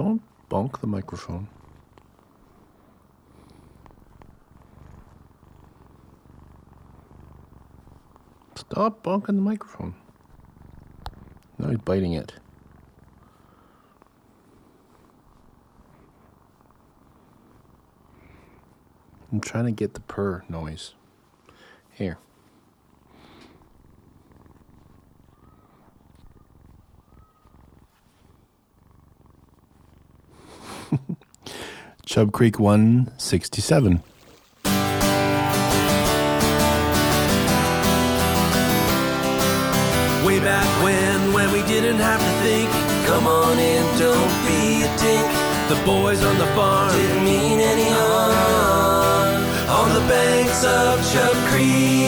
Don't bonk the microphone. Stop bonking the microphone. Now he's biting it. I'm trying to get the purr noise. Here. Chub Creek 167. Way back when, when we didn't have to think. Come on in, don't be a dink. The boys on the farm didn't mean any harm. On the banks of Chub Creek.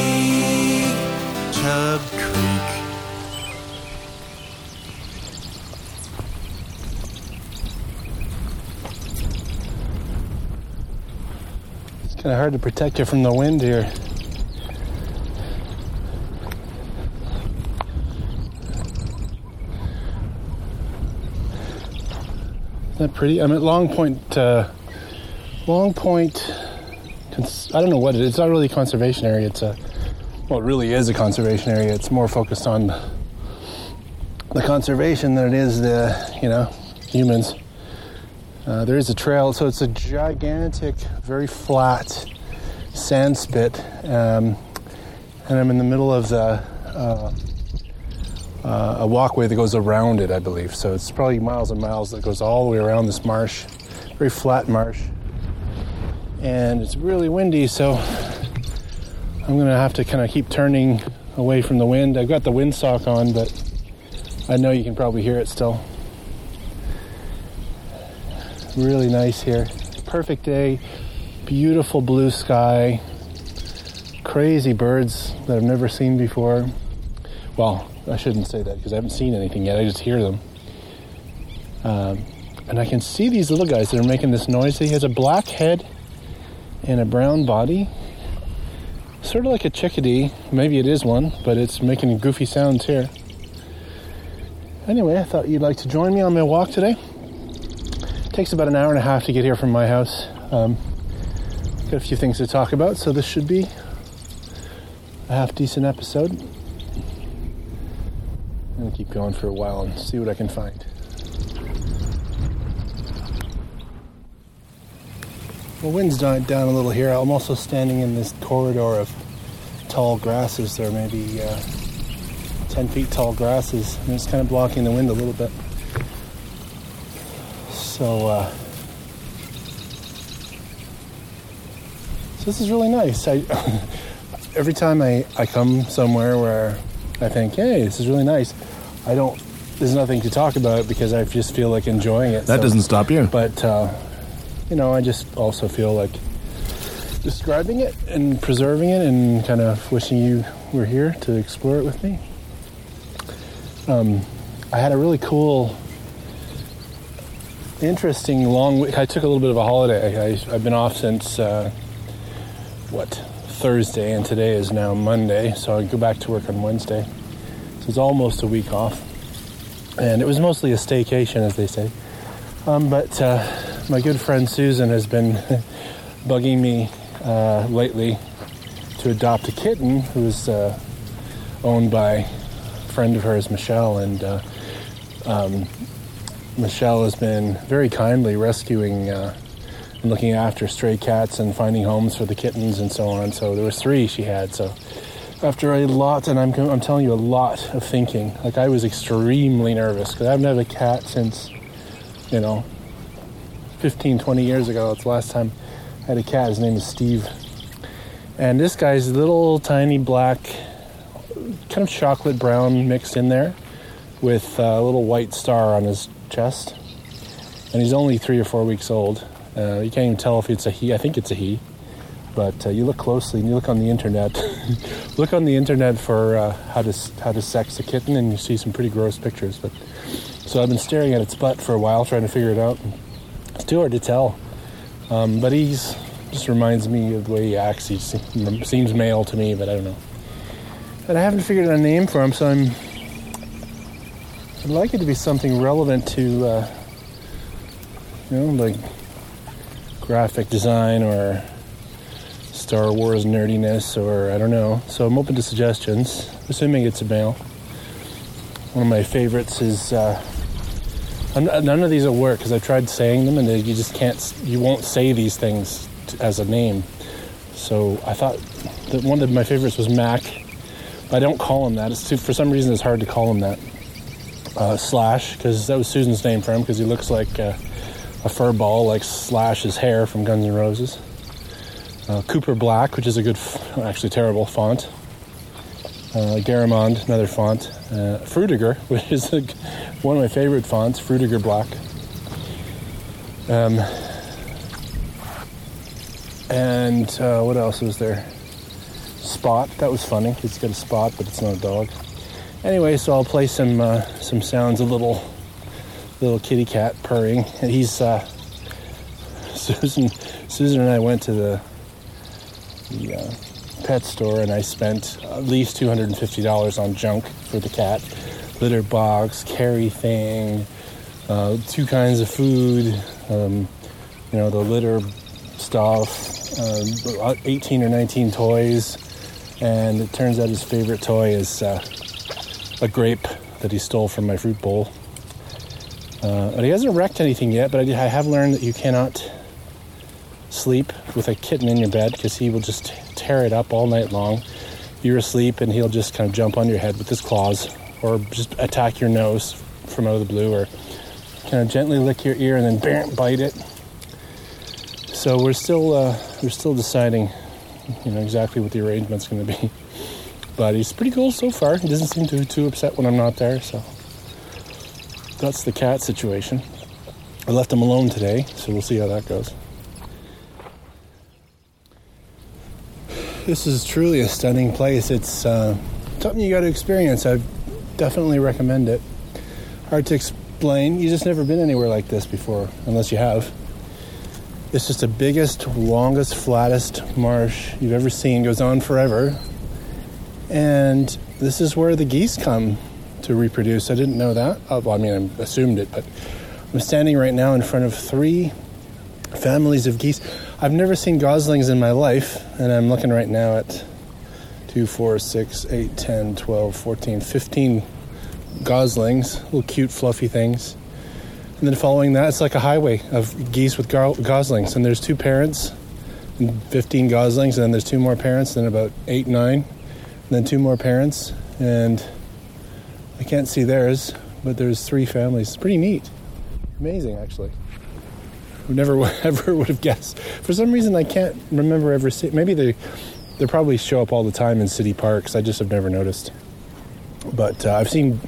Kind of hard to protect you from the wind here. Isn't that pretty? I'm at Long Point. Uh, Long Point. I don't know what it is. It's not really a conservation area. It's a. Well, it really is a conservation area. It's more focused on the conservation than it is the, you know, humans. Uh, there is a trail, so it's a gigantic, very flat sand spit, um, and I'm in the middle of the uh, uh, a walkway that goes around it, I believe. So it's probably miles and miles that goes all the way around this marsh, very flat marsh, and it's really windy. So I'm gonna have to kind of keep turning away from the wind. I've got the windsock on, but I know you can probably hear it still. Really nice here. Perfect day. Beautiful blue sky. Crazy birds that I've never seen before. Well, I shouldn't say that because I haven't seen anything yet. I just hear them. Um, and I can see these little guys that are making this noise. He has a black head and a brown body. Sort of like a chickadee. Maybe it is one, but it's making goofy sounds here. Anyway, I thought you'd like to join me on my walk today takes about an hour and a half to get here from my house. Um, got a few things to talk about, so this should be a half decent episode. I'm gonna keep going for a while and see what I can find. Well, wind's died down a little here. I'm also standing in this corridor of tall grasses. There may be uh, 10 feet tall grasses, and it's kind of blocking the wind a little bit. So, uh, so this is really nice. I, every time I, I come somewhere where I think, hey, this is really nice, I don't, there's nothing to talk about because I just feel like enjoying it. That So- doesn't stop you. But, uh, you know, I just also feel like describing it and preserving it and kind of wishing you were here to explore it with me. Um, I had a really cool interesting long week. I took a little bit of a holiday. I, I've been off since uh, what Thursday, and today is now Monday. So I go back to work on Wednesday. So it's almost a week off, and it was mostly a staycation, as they say. Um, but uh, my good friend Susan has been bugging me uh, lately to adopt a kitten who's uh, owned by a friend of hers, Michelle, and. Uh, um, Michelle has been very kindly rescuing uh, and looking after stray cats and finding homes for the kittens and so on. So there was three she had. So after a lot, and I'm I'm telling you a lot of thinking, like I was extremely nervous because I haven't had a cat since you know 15, 20 years ago. That's the last time I had a cat. His name is Steve, and this guy's little tiny black, kind of chocolate brown mixed in there with a little white star on his chest. And he's only three or four weeks old. Uh, you can't even tell if it's a he. I think it's a he. But uh, you look closely and you look on the internet. look on the internet for uh, how to how to sex a kitten, and you see some pretty gross pictures. But so I've been staring at its butt for a while, trying to figure it out. It's too hard to tell. Um, but he's just reminds me of the way he acts. He seems male to me, but I don't know. And I haven't figured out a name for him, so I'm I'd like it to be something relevant to uh, you know, like graphic design or Star Wars nerdiness or I don't know. So I'm open to suggestions, assuming it's a male. One of my favorites is uh, none of these will work because I've tried saying them and you just can't, you won't say these things as a name. So I thought that one of my favorites was Mac. I don't call him that. It's too, for some reason it's hard to call him that. Uh, Slash, because that was Susan's name for him, because he looks like uh, a fur ball, like Slash's hair from Guns N' Roses. Uh, Cooper Black, which is a good, actually terrible font. Uh, Garamond, another font. Uh, Frutiger, which is a, one of my favorite fonts, Frutiger Black. Um, and uh, what else was there? Spot, that was funny. He's got a spot, but it's not a dog. Anyway, so I'll play some uh, some sounds, a little little kitty cat purring. And he's uh, Susan. Susan and I went to the the uh, pet store, and I spent at least two hundred and fifty dollars on junk for the cat: litter box, carry thing, uh, two kinds of food, um, you know, the litter stuff, uh, eighteen or nineteen toys, and it turns out his favorite toy is uh, a grape that he stole from my fruit bowl. Uh, but he hasn't wrecked anything yet. But I, I have learned that you cannot sleep with a kitten in your bed because he will just tear it up all night long. You're asleep and he'll just kind of jump on your head with his claws or just attack your nose from out of the blue or kind of gently lick your ear and then bam, bite it. So we're still uh, we're still deciding, you know, exactly what the arrangement's going to be. But he's pretty cool so far. He doesn't seem too too upset when I'm not there. So that's the cat situation. I left him alone today, so we'll see how that goes. this is truly a stunning place. It's uh, something you got to experience. I definitely recommend it. Hard to explain. You just never been anywhere like this before, unless you have. It's just the biggest, longest, flattest marsh you've ever seen. Goes on forever, and this is where the geese come to reproduce. I didn't know that. Oh, well, I mean, I assumed it, but I'm standing right now in front of three families of geese. I've never seen goslings in my life, and I'm looking right now at 2, 4, 6, 8, 10, 12, 14, 15 goslings, little cute, fluffy things. And then following that, it's like a highway of geese with goslings. And there's two parents, and 15 goslings, and then there's two more parents, then about 8, 9, and then two more parents. And I can't see theirs, but there's three families. It's pretty neat. Amazing, actually Who never ever would have guessed. For some reason, I can't remember ever seeing. Maybe they they probably show up all the time in city parks. I just have never noticed. But uh, I've seen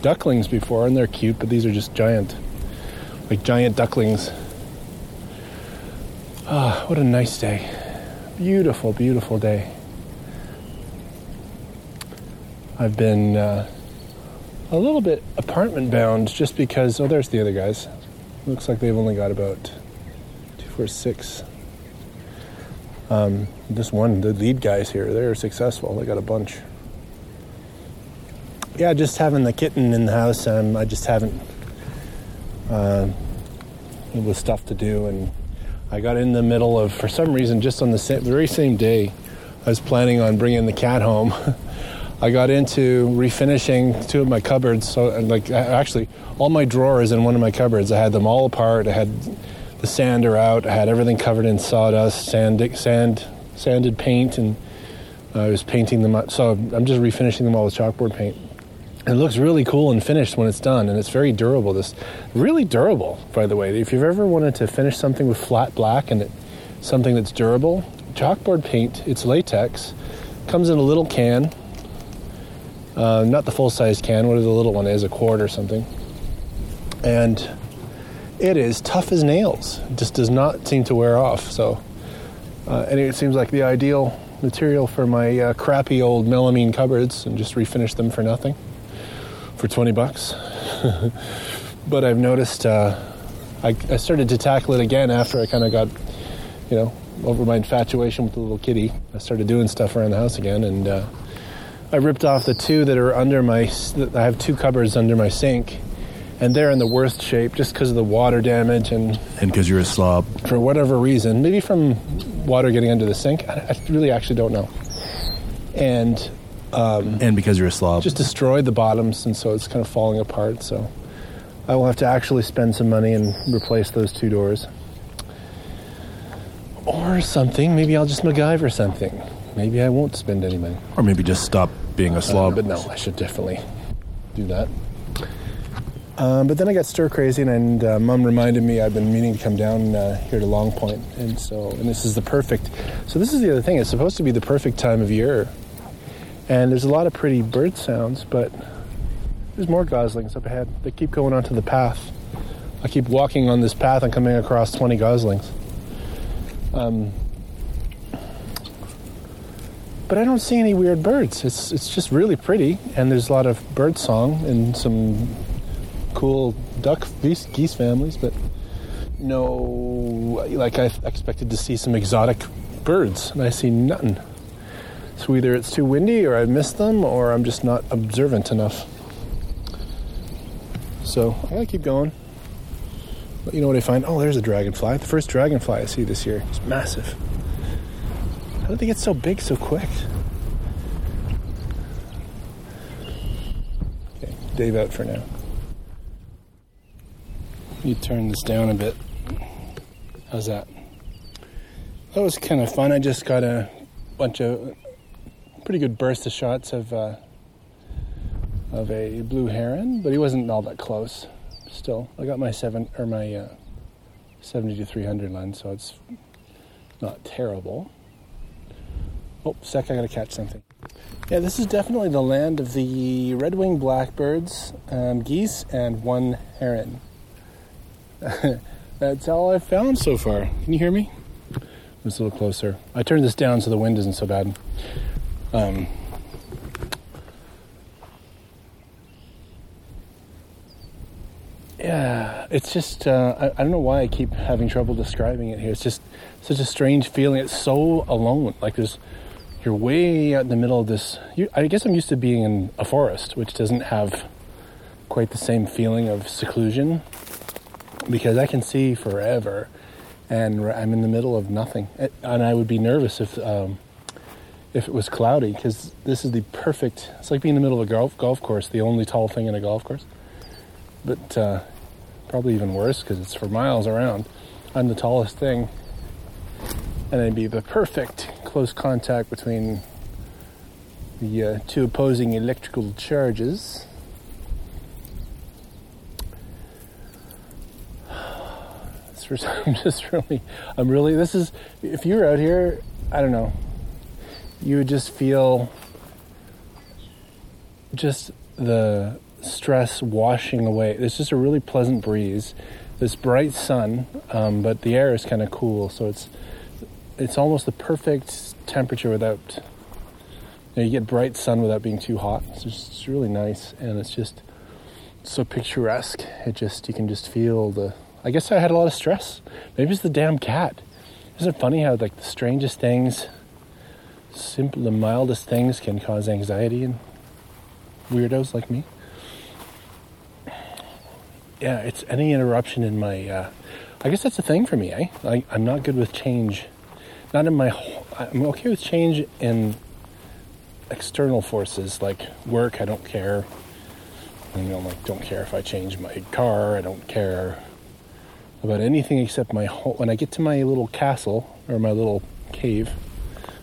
ducklings before, and they're cute. But these are just giant, like giant ducklings. Ah, what a nice day! Beautiful, beautiful day. I've been uh, a little bit apartment bound just because. Oh, there's the other guys. Looks like they've only got about two, four, six. Um, this one, the lead guys here, they're successful. They got a bunch. Yeah, just having the kitten in the house, um, I just haven't. Uh, it was stuff to do, and I got in the middle of, for some reason, just on the same, very same day, I was planning on bringing the cat home. I got into refinishing two of my cupboards. So, like, actually, all my drawers in one of my cupboards, I had them all apart. I had the sander out. I had everything covered in sawdust, sand, sand, sanded paint, and I was painting them up. So I'm just refinishing them all with chalkboard paint. It looks really cool and finished when it's done, and it's very durable. This really durable, by the way. If you've ever wanted to finish something with flat black and it, something that's durable, chalkboard paint. It's latex. Comes in a little can uh, not the full size can, what the little one is, a quart or something. And it is tough as nails. It just does not seem to wear off. So, uh, and it seems like the ideal material for my uh, crappy old melamine cupboards and just refinish them for nothing for 20 bucks. but I've noticed uh, I, I, started to tackle it again after I kind of got, you know, over my infatuation with the little kitty. I started doing stuff around the house again and uh, I ripped off the two that are under my. I have two cupboards under my sink, and they're in the worst shape just because of the water damage and And because you're a slob. for whatever reason, maybe from water getting under the sink. I, I really actually don't know. And um, And because you're a slob. just destroyed the bottoms, and so it's kind of falling apart. So I will have to actually spend some money and replace those two doors. Or something. Maybe I'll just MacGyver something. Maybe I won't spend any money. or maybe just stop being a Uh, slob. but no, I should definitely do that. Um, but then I got stir crazy, and, and uh, Mum reminded me I've been meaning to come down uh, here to Long Point, and so and this is the perfect. So this is the other thing. It's supposed to be the perfect time of year, and there's a lot of pretty bird sounds, but there's more goslings up ahead. They keep going onto the path. I keep walking on this path and coming across 20 goslings. Um, but I don't see any weird birds. It's it's just really pretty, and there's a lot of bird song and some cool duck geese, geese families, but no, like I expected to see some exotic birds, and I see nothing. So either it's too windy, or I missed them, or I'm just not observant enough. So I'm gonna keep going. But you know what I find? Oh, there's a dragonfly. The first dragonfly I see this year. It's massive. How did they get so big so quick? Okay, Dave out for now. You turn this down a bit. How's that? That was kind of fun. I just got a bunch of pretty good burst of shots of uh, of a blue heron, but he wasn't all that close. Still, I got my seven or my uh, seventy to three hundred lens, so it's not terrible. Oh, sec, I gotta catch something. Yeah, this is definitely the land of the red-winged blackbirds, um, geese, and one heron. That's all I've found so far. Can you hear me? Just a little closer. I turned this down so the wind isn't so bad. Um, yeah, it's just, uh, I, I don't know why I keep having trouble describing it here. It's just such a strange feeling. It's so alone. Like there's, you're way out in the middle of this. You, I guess I'm used to being in a forest, which doesn't have quite the same feeling of seclusion because I can see forever and I'm in the middle of nothing. And I would be nervous if, um, if it was cloudy because this is the perfect, it's like being in the middle of a golf, golf course, the only tall thing in a golf course. But uh, probably even worse because it's for miles around. I'm the tallest thing and it'd be the perfect close contact between the uh, two opposing electrical charges. I'm just really, I'm really, this is, if you were out here, I don't know, you would just feel just the stress washing away. It's just a really pleasant breeze, this bright sun, um, but the air is kind of cool, so it's it's almost the perfect temperature without you, know, you get bright sun without being too hot. It's just it's really nice, and it's just so picturesque. It just you can just feel the. I guess I had a lot of stress. Maybe it's the damn cat. Isn't it funny how like the strangest things, simple, the mildest things can cause anxiety in weirdos like me? Yeah, it's any interruption in my. Uh, I guess that's a thing for me, eh? I, I'm not good with change. Not in my. I'm okay with change in external forces like work. I don't care. You know, like don't care if I change my car. I don't care about anything except my home. When I get to my little castle or my little cave,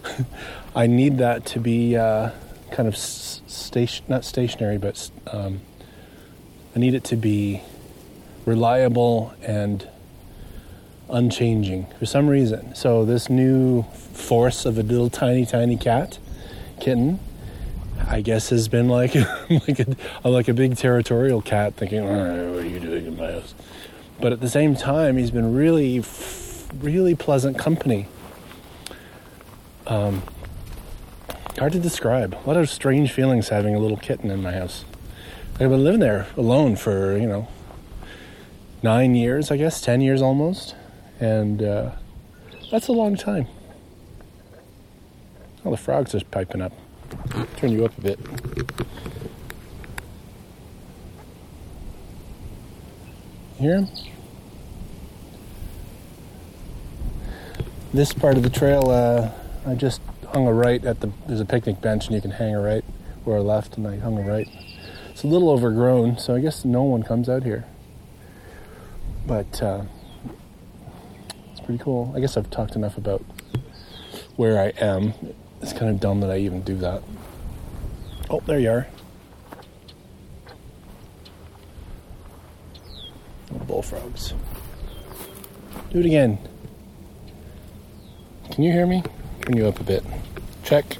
I need that to be uh, kind of station, not stationary, but um, I need it to be reliable and unchanging for some reason. So this new force of a little tiny, tiny cat, kitten, I guess has been like like a like a big territorial cat, thinking, "All right, "What are you doing in my house?" But at the same time, he's been really, really pleasant company. Um, hard to describe. A lot of strange feelings having a little kitten in my house. I've been living there alone for you know nine years, I guess, ten years almost, and uh, that's a long time. Oh, the frogs are piping up. Turn you up a bit. hear them? This part of the trail, uh, I just hung a right at the. There's a picnic bench, and you can hang a right or a left, and I hung a right. It's a little overgrown, so I guess no one comes out here. But uh, pretty cool. I guess I've talked enough about where I am. It's kind of dumb that I even do that. Oh, there you are. bullfrogs. Do it again. Can you hear me? Turn you up a bit. Check.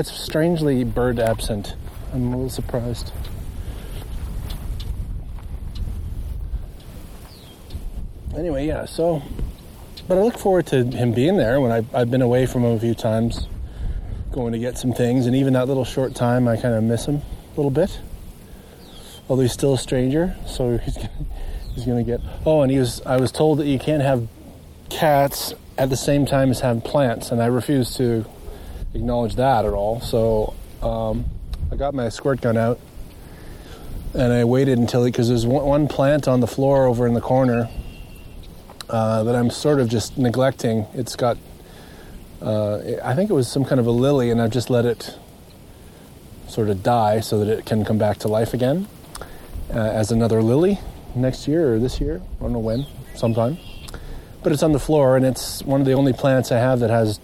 It's strangely bird absent. I'm a little surprised. Anyway, yeah, so, but I look forward to him being there when I, I've been away from him a few times, going to get some things, and even that little short time, I kind of miss him a little bit. Although he's still a stranger, so he's gonna, he's gonna get. Oh, and he was. I was told that you can't have cats at the same time as have plants, and I refuse to acknowledge that at all. So um, I got my squirt gun out, and I waited until because there's one, one plant on the floor over in the corner uh, that I'm sort of just neglecting. It's got, uh, I think it was some kind of a lily, and I've just let it sort of die so that it can come back to life again uh, as another lily next year or this year. I don't know when, sometime. But it's on the floor, and it's one of the only plants I have that has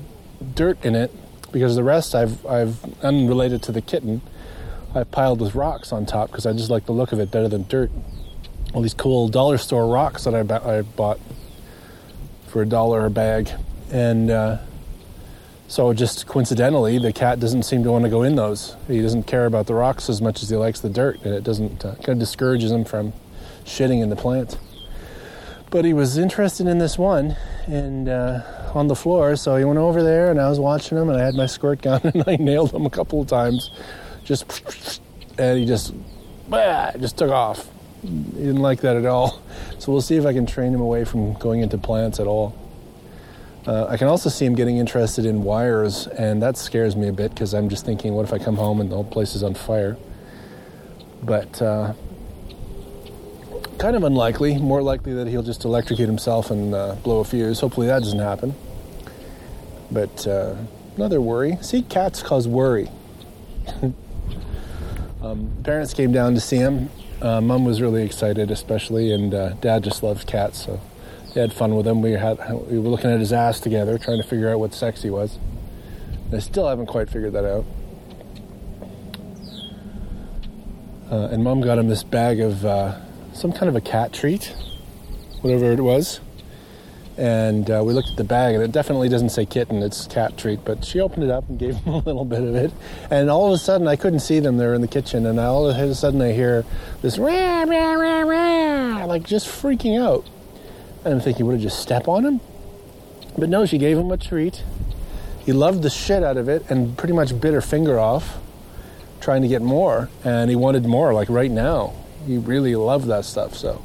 dirt in it because the rest I've, I've unrelated to the kitten, I've piled with rocks on top because I just like the look of it better than dirt. All these cool dollar store rocks that I, I bought for a dollar a bag. And uh, so just coincidentally, the cat doesn't seem to want to go in those. He doesn't care about the rocks as much as he likes the dirt, and it doesn't uh, kind of discourages him from shitting in the plants. But he was interested in this one, and uh, on the floor, so he went over there, and I was watching him, and I had my squirt gun, and I nailed him a couple of times, just, and he just, just took off. He didn't like that at all. So we'll see if I can train him away from going into plants at all. Uh, I can also see him getting interested in wires, and that scares me a bit because I'm just thinking, what if I come home and the whole place is on fire? But uh, kind of unlikely. More likely that he'll just electrocute himself and uh, blow a fuse. Hopefully that doesn't happen. But uh, another worry. See, cats cause worry. um, parents came down to see him. Uh, Mom was really excited, especially, and uh, Dad just loves cats, so they had fun with him. We had we were looking at his ass together, trying to figure out what sex he was. I still haven't quite figured that out. Uh, and Mom got him this bag of uh, some kind of a cat treat, whatever it was. And uh, we looked at the bag, and it definitely doesn't say kitten, it's cat treat. But she opened it up and gave him a little bit of it. And all of a sudden, I couldn't see them. They were in the kitchen. And all of a sudden, I hear this rah, rah, rah, rah, like just freaking out. And I'm thinking, would I just step on him? But no, she gave him a treat. He loved the shit out of it and pretty much bit her finger off, trying to get more. And he wanted more, like right now. He really loved that stuff. So,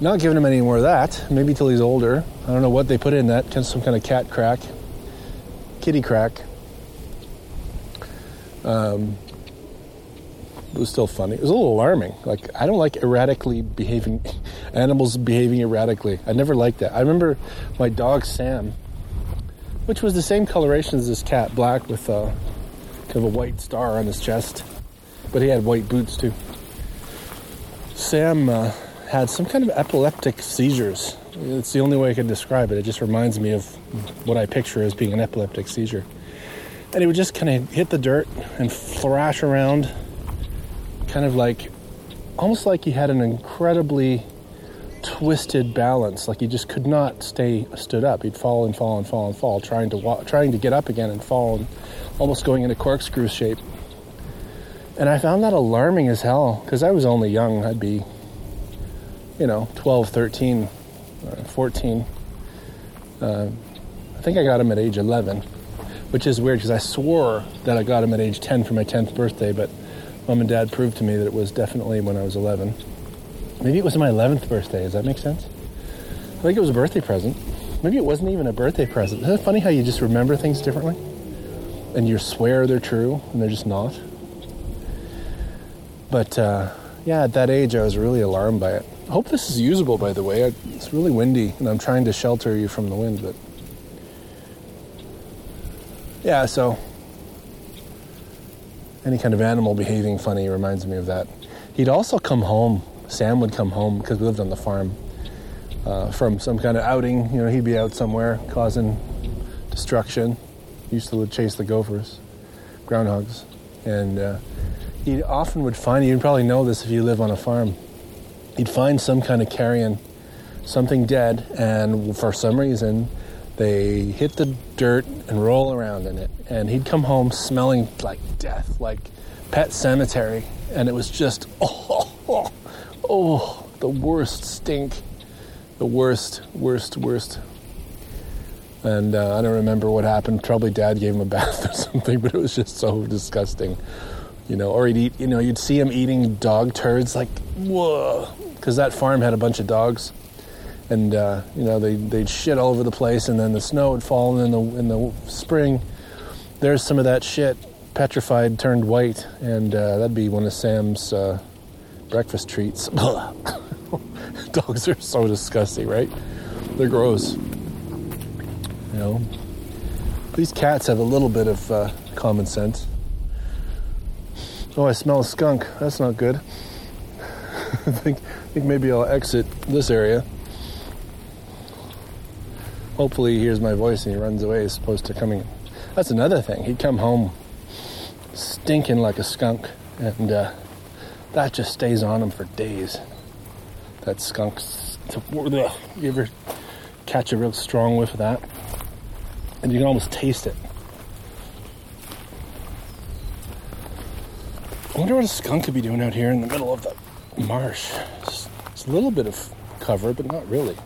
not giving him any more of that. Maybe till he's older. I don't know what they put in that. Some kind of cat crack, kitty crack. Um, it was still funny. It was a little alarming. Like I don't like erratically behaving animals behaving erratically. I never liked that. I remember my dog Sam, which was the same coloration as this cat, black with uh, kind of a white star on his chest, but he had white boots too. Sam uh, had some kind of epileptic seizures. It's the only way I can describe it. It just reminds me of what I picture as being an epileptic seizure. And he would just kind of hit the dirt and thrash around, kind of like, almost like he had an incredibly twisted balance. Like he just could not stay stood up. He'd fall and fall and fall and fall, trying to trying to get up again and fall, and almost going into corkscrew shape. And I found that alarming as hell because I was only young. I'd be, you know, 12, 13, uh, 14. Uh, I think I got him at age 11, which is weird because I swore that I got him at age 10 for my 10th birthday, but mom and dad proved to me that it was definitely when I was 11. Maybe it was my 11th birthday. Does that make sense? I think it was a birthday present. Maybe it wasn't even a birthday present. Isn't it funny how you just remember things differently? And you swear they're true and they're just not? But uh, yeah, at that age, I was really alarmed by it. I hope this is usable, by the way. It's really windy, and I'm trying to shelter you from the wind, but yeah, so any kind of animal behaving funny reminds me of that. He'd also come home. Sam would come home because we lived on the farm uh, from some kind of outing. You know, he'd be out somewhere causing destruction. He used to chase the gophers, groundhogs, and. Uh, he often would find, you'd probably know this if you live on a farm, he'd find some kind of carrion, something dead, and for some reason, They hit the dirt and roll around in it. And he'd come home smelling like death, like pet cemetery. And it was just, oh, oh, oh the worst stink. The worst, worst, worst. And uh, I don't remember what happened. Probably dad gave him a bath or something, but it was just so disgusting. You know, or he'd eat, you know, you'd see him eating dog turds, like, whoa. Because that farm had a bunch of dogs and uh, you know they they'd shit all over the place, and then the snow would fall, and in the in the spring, there's some of that shit petrified, turned white, and uh, that'd be one of Sam's uh, breakfast treats. Dogs are so disgusting, right? They're gross. You know, these cats have a little bit of uh, common sense. Oh, I smell a skunk. That's not good. I think, I think maybe I'll exit this area hopefully he hears my voice and he runs away as opposed to coming. That's another thing. He'd come home stinking like a skunk, and uh, that just stays on him for days. That skunk. You ever catch a real strong whiff of that? And you can almost taste it. I wonder what a skunk could be doing out here in the middle of the marsh. It's, it's a little bit of cover, but not really.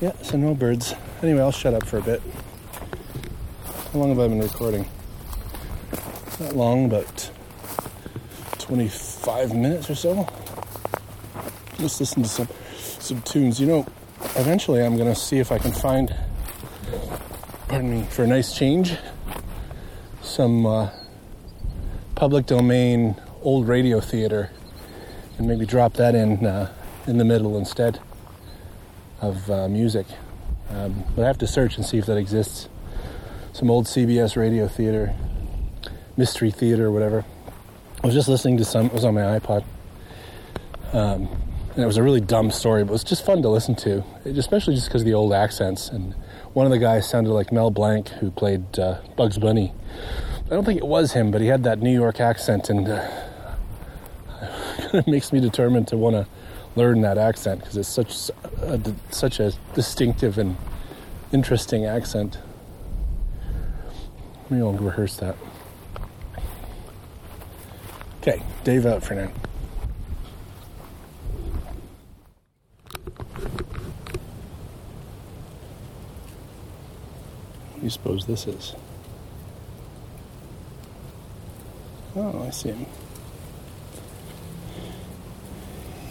Yeah, so no birds. Anyway, I'll shut up for a bit. How long have I been recording? Not long, but 25 minutes or so. Just listen to some some tunes. You know, eventually I'm gonna see if I can find pardon me, for a nice change, some uh, public domain old radio theater and maybe drop that in uh, in the middle instead of uh, music. Um, but I have to search and see if that exists. Some old CBS radio theater, mystery theater, whatever. I was just listening to some. It was on my iPod, um, and it was a really dumb story, but it was just fun to listen to, especially just because of the old accents. And one of the guys sounded like Mel Blanc, who played uh, Bugs Bunny. I don't think it was him, but he had that New York accent, and uh, it makes me determined to want to learn that accent because it's such a, such a distinctive and interesting accent. Maybe I'll rehearse that. Okay, Dave out for now. You suppose this is? Oh, I see him.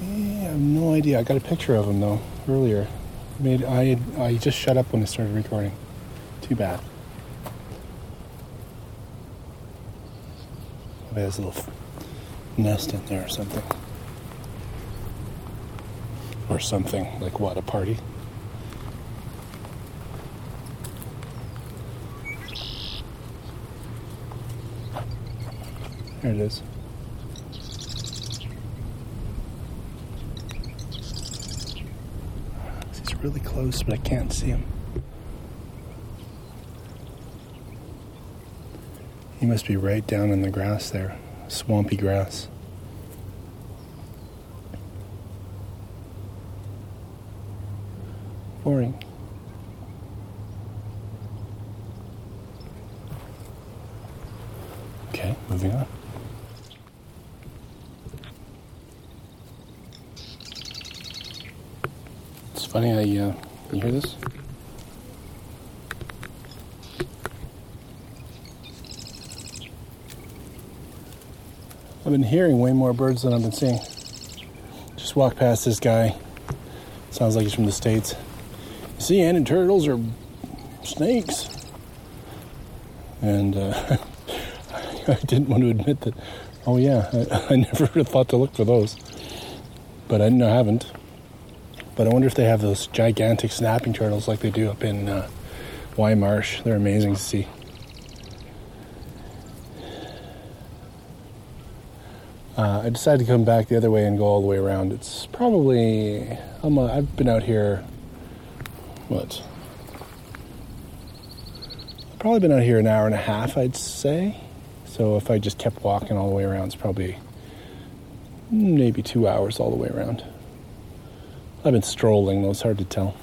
Yeah, I have no idea. I got a picture of him though earlier. Made I I just shut up when I started recording. Too bad. Maybe has a little nest in there or something. Or something like what? A party? There it is. He's really close, but I can't see him. He must be right down in the grass there, swampy grass. Boring. Okay, moving on. funny how you, uh, you hear this? I've been hearing way more birds than I've been seeing. Just walked past this guy. Sounds like he's from the States. Sea and turtles are snakes. And uh, I didn't want to admit that, oh yeah, I, I never thought to look for those. But I, I haven't. But I wonder if they have those gigantic snapping turtles like they do up in uh, Marsh. They're amazing to see. Uh, I decided to come back the other way and go all the way around. It's probably I'm a, I've been out here. What? I've probably been out here an hour and a half, I'd say. So if I just kept walking all the way around, it's probably maybe two hours all the way around. I've been strolling, though it's hard to tell.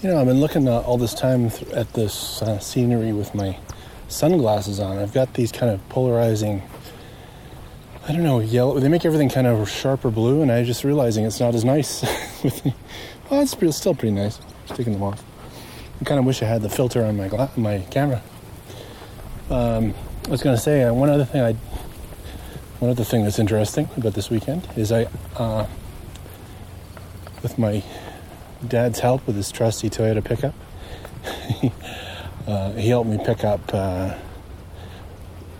You know, I've been looking uh, all this time at this uh, scenery with my sunglasses on. I've got these kind of polarizing, I don't know, yellow. They make everything kind of sharper blue, and I'm just realizing it's not as nice. with well, it's still pretty nice. Just taking them off. I kind of wish I had the filter on my gla- my camera. Um, I was going to say uh, one other thing. I one other thing that's interesting about this weekend is I, uh, with my dad's help with his trusty Toyota pickup, uh, he helped me pick up uh,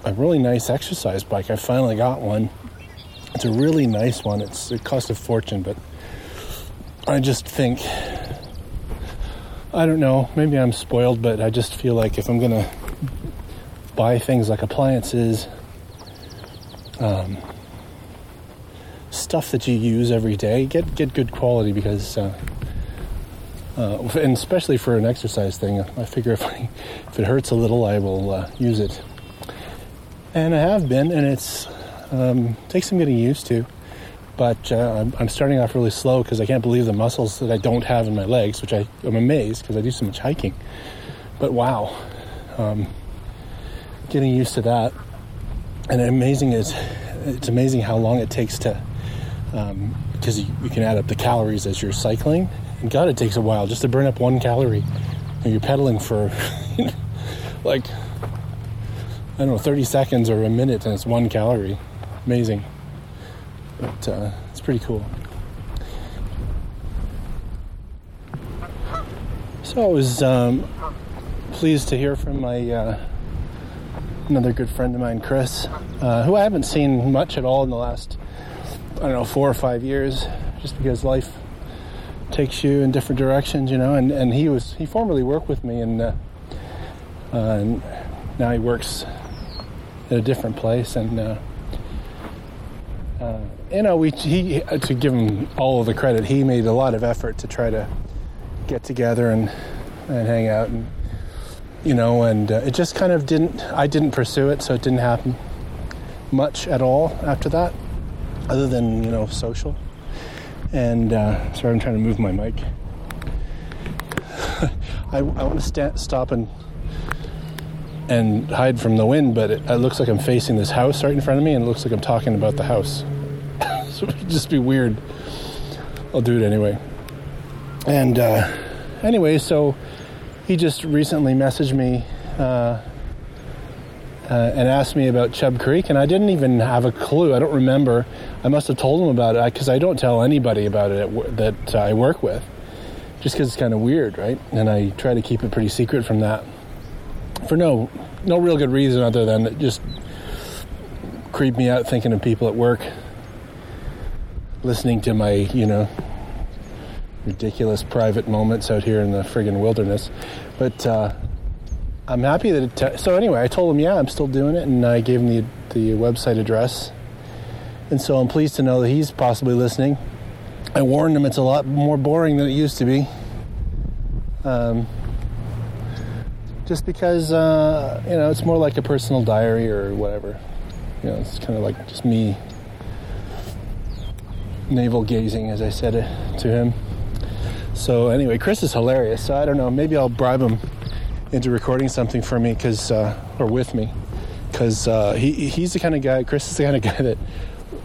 a really nice exercise bike. I finally got one. It's a really nice one. It's it cost a fortune, but I just think I don't know. Maybe I'm spoiled, but I just feel like if I'm gonna buy things like appliances, um, stuff that you use every day, get get good quality because. Uh, uh, and especially for an exercise thing, I figure if I, if it hurts a little, I will uh, use it. And I have been, and it's um, takes some getting used to. But uh, I'm, I'm starting off really slow because I can't believe the muscles that I don't have in my legs, which I, I'm amazed because I do so much hiking. But wow, um, getting used to that, and amazing is it's amazing how long it takes to because you, you can add up the calories as you're cycling God, it takes a while just to burn up one calorie. And you're pedaling for like, I don't know, 30 seconds or a minute, and it's one calorie. Amazing. But uh, it's pretty cool. So I was um, pleased to hear from my uh, another good friend of mine, Chris, uh, who I haven't seen much at all in the last, I don't know, four or five years, just because life takes you in different directions, you know. And, and he was he formerly worked with me, and, uh, uh, and now he works at a different place. And uh, uh, you know, we he to give him all of the credit, he made a lot of effort to try to get together and and hang out, and you know, and uh, it just kind of didn't. I didn't pursue it, so it didn't happen much at all after that, other than you know social. And uh, sorry, I'm trying to move my mic. I, I want to sta- stop and and hide from the wind, but it, it, looks like I'm facing this house right in front of me, and it looks like I'm talking about the house. so it would just be weird. I'll do it anyway. And uh, anyway, so he just recently messaged me uh, uh, and asked me about Chub Creek, and I didn't even have a clue. I don't remember. I must have told him about it because I don't tell anybody about it that I work with, just because it's kind of weird, right? And I try to keep it pretty secret from that, for no no real good reason other than it just creep me out thinking of people at work, listening to my you know ridiculous private moments out here in the friggin' wilderness, but. Uh, I'm happy that it. T- so anyway, I told him, yeah, I'm still doing it, and I gave him the the website address, and so I'm pleased to know that he's possibly listening. I warned him it's a lot more boring than it used to be. Um, just because uh, you know it's more like a personal diary or whatever. You know, it's kind of like just me navel gazing, as I said it to him. So anyway, Chris is hilarious. So I don't know. Maybe I'll bribe him into recording something for me because uh, or with me because uh, he he's the kind of guy Chris is the kind of guy that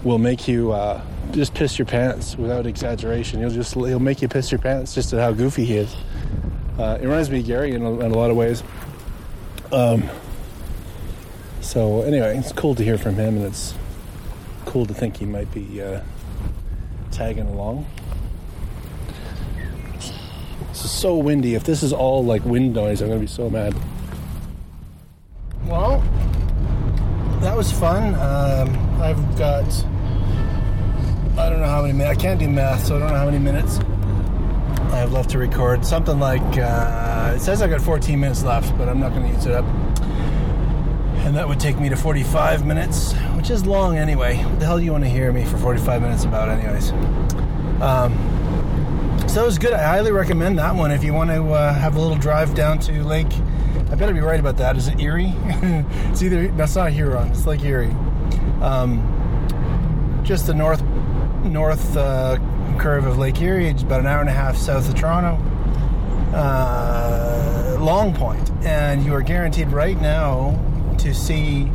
will make you uh, just piss your pants without exaggeration. He'll just he'll make you piss your pants just at how goofy he is. Uh, it reminds me of Gary in a, in a lot of ways. Um, so anyway it's cool to hear from him and it's cool to think he might be uh, tagging along is so windy. If this is all like wind noise, I'm gonna be so mad. Well, that was fun. Um, I've got I don't know how many minutes. I can't do math, so I don't know how many minutes I have left to record. Something like uh, it says I got 14 minutes left, but I'm not going to use it up. And that would take me to 45 minutes, which is long anyway. What the hell do you want to hear me for 45 minutes about, anyways? Um, So that was good. I highly recommend that one if you want to uh, have a little drive down to Lake. I better be right about that. Is it Erie? it's either that's not Huron. It's Lake Erie. Um, just the north north uh, curve of Lake Erie. It's about an hour and a half south of Toronto. Uh, Long Point, and you are guaranteed right now to see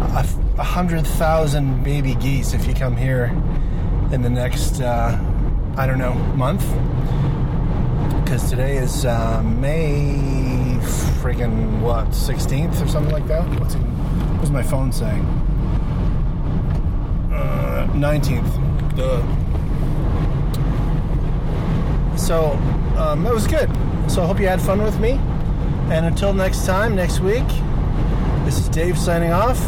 a, a hundred thousand baby geese if you come here in the next uh, I don't know month because today is uh, May friggin' what 16th or something like that. What's, it, what's my phone saying? Uh, 19th. Duh. So um, that was good. So I hope you had fun with me. And until next time, next week, this is Dave signing off.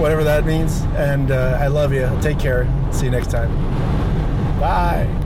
Whatever that means. And uh, I love you. Take care. See you next time. Bye.